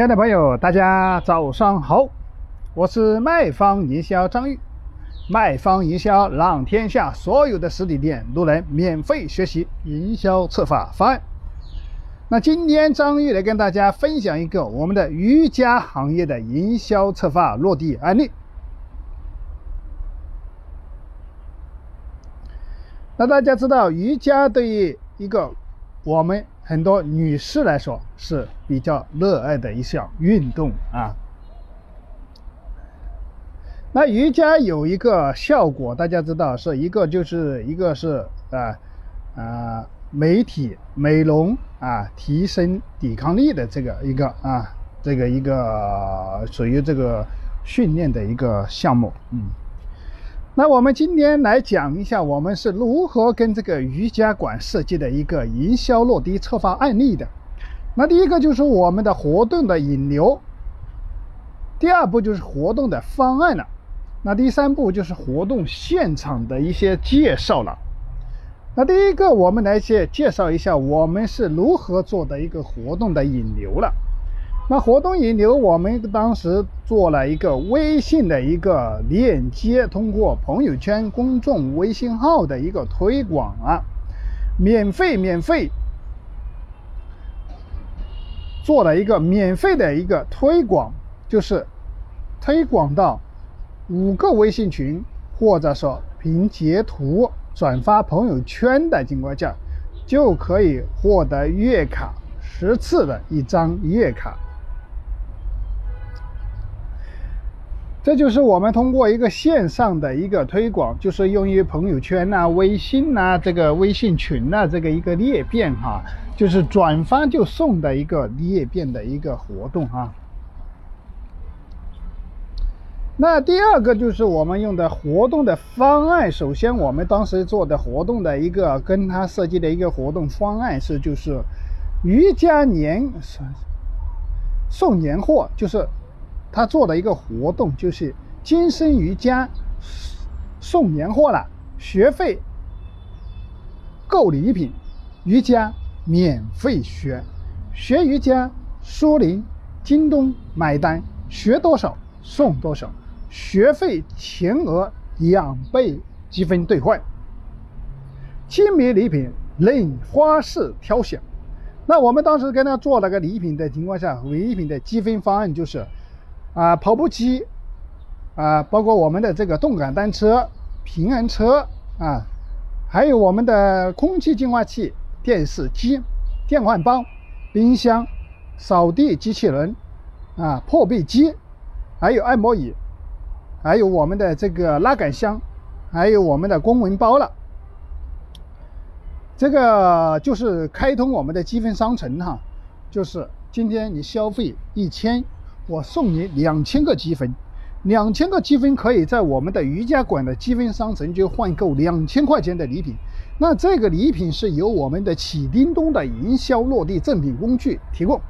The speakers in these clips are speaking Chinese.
亲爱的朋友，大家早上好，我是卖方营销张玉。卖方营销让天下所有的实体店都能免费学习营销策划方案。那今天张玉来跟大家分享一个我们的瑜伽行业的营销策划落地案例。那大家知道，瑜伽对于一个我们很多女士来说是比较热爱的一项运动啊。那瑜伽有一个效果，大家知道是一个就是一个是啊啊美体美容啊提升抵抗力的这个一个啊这个一个属于这个训练的一个项目，嗯。那我们今天来讲一下，我们是如何跟这个瑜伽馆设计的一个营销落地策划案例的。那第一个就是我们的活动的引流，第二步就是活动的方案了，那第三步就是活动现场的一些介绍了。那第一个，我们来介介绍一下我们是如何做的一个活动的引流了。那活动引流，我们当时做了一个微信的一个链接，通过朋友圈公众微信号的一个推广啊，免费免费做了一个免费的一个推广，就是推广到五个微信群，或者说凭截图转发朋友圈的情况下，就可以获得月卡十次的一张月卡。这就是我们通过一个线上的一个推广，就是用于朋友圈呐、微信呐、这个微信群呐这个一个裂变哈，就是转发就送的一个裂变的一个活动哈。那第二个就是我们用的活动的方案，首先我们当时做的活动的一个跟他设计的一个活动方案是就是瑜伽年送年货，就是。他做的一个活动就是金生瑜伽送年货了，学费购礼品，瑜伽免费学，学瑜伽苏宁、京东买单，学多少送多少，学费全额两倍积分兑换，亲民礼品任花式挑选。那我们当时跟他做了个礼品的情况下，礼品的积分方案就是。啊，跑步机，啊，包括我们的这个动感单车、平衡车啊，还有我们的空气净化器、电视机、电饭煲、冰箱、扫地机器人啊、破壁机，还有按摩椅，还有我们的这个拉杆箱，还有我们的公文包了。这个就是开通我们的积分商城哈，就是今天你消费一千。我送你两千个积分，两千个积分可以在我们的瑜伽馆的积分商城就换购两千块钱的礼品。那这个礼品是由我们的启叮咚的营销落地赠品工具提供。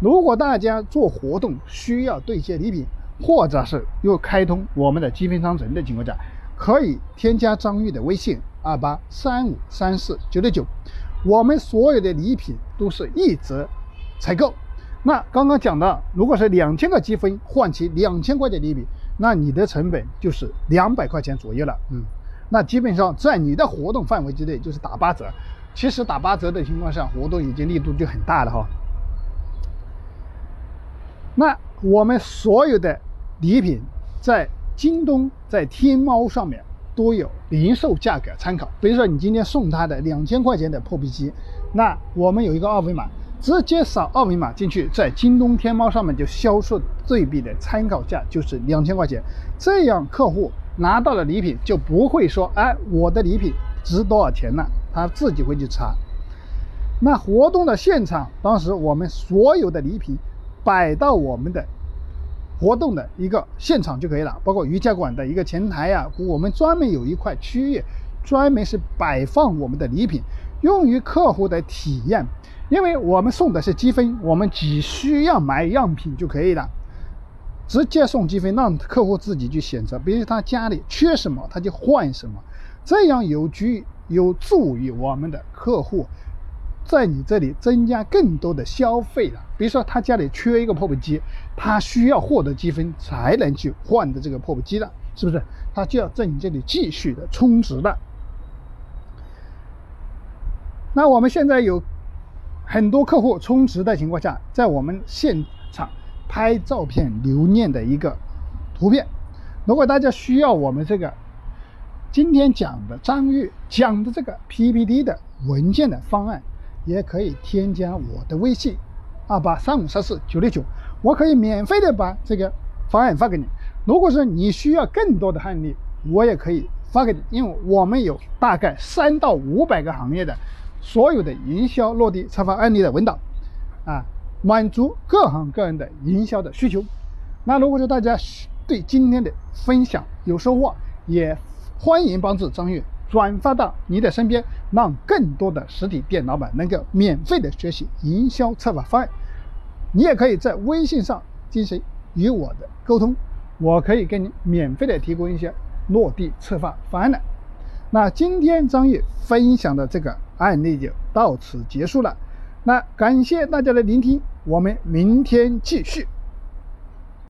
如果大家做活动需要兑现礼品，或者是又开通我们的积分商城的情况下，可以添加张玉的微信二八三五三四九六九，我们所有的礼品都是一折采购。那刚刚讲的，如果是两千个积分换取两千块钱礼品，那你的成本就是两百块钱左右了。嗯，那基本上在你的活动范围之内就是打八折。其实打八折的情况下，活动已经力度就很大了哈。那我们所有的礼品在京东、在天猫上面都有零售价格参考。比如说你今天送他的两千块钱的破壁机，那我们有一个二维码。直接扫二维码进去，在京东、天猫上面就销售对比的参考价就是两千块钱，这样客户拿到了礼品就不会说，哎，我的礼品值多少钱呢？他自己会去查。那活动的现场，当时我们所有的礼品摆到我们的活动的一个现场就可以了，包括瑜伽馆的一个前台呀，我们专门有一块区域，专门是摆放我们的礼品，用于客户的体验。因为我们送的是积分，我们只需要买样品就可以了，直接送积分，让客户自己去选择。比如他家里缺什么，他就换什么，这样有助有助于我们的客户在你这里增加更多的消费了。比如说他家里缺一个破壁机，他需要获得积分才能去换的这个破壁机了，是不是？他就要在你这里继续的充值了。那我们现在有很多客户充值的情况下，在我们现场拍照片留念的一个图片。如果大家需要我们这个今天讲的张玉讲的这个 PPT 的文件的方案，也可以添加我的微信二八三五三四九六九，我可以免费的把这个方案发给你。如果说你需要更多的案例，我也可以发给你，因为我们有大概三到五百个行业的。所有的营销落地策划案例的文档，啊，满足各行各业的营销的需求。那如果说大家对今天的分享有收获，也欢迎帮助张悦转发到你的身边，让更多的实体店老板能够免费的学习营销策划方案。你也可以在微信上进行与我的沟通，我可以给你免费的提供一些落地策划方案的。那今天张悦分享的这个。案例就到此结束了，那感谢大家的聆听，我们明天继续。